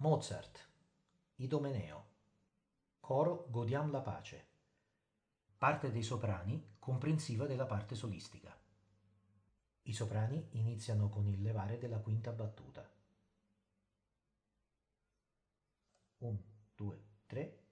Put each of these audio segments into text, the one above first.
Mozart, Idomeneo, coro Godiam la pace, parte dei soprani comprensiva della parte solistica. I soprani iniziano con il levare della quinta battuta. 1, 2, 3.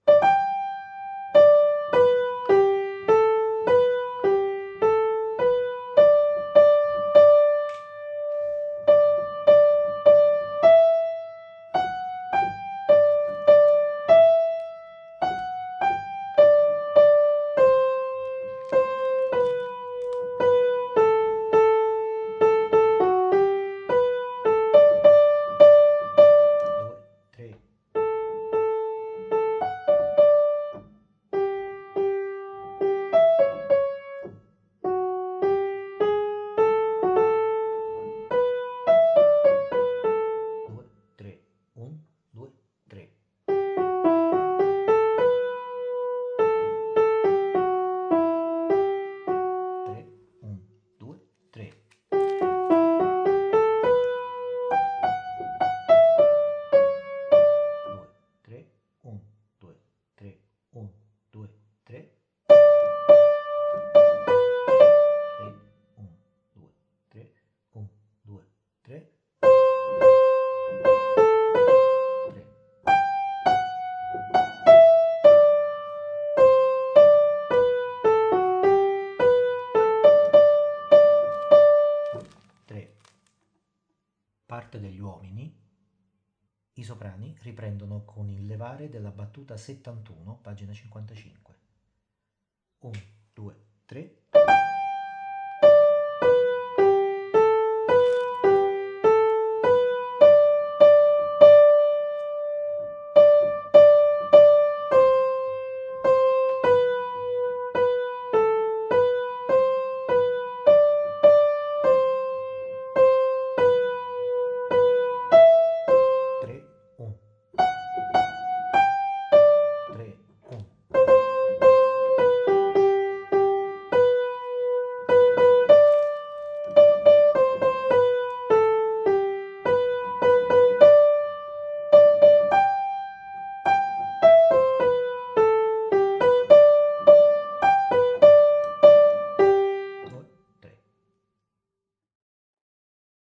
Parte degli uomini. I soprani riprendono con il levare della battuta 71, pagina 55. 1, 2, 3.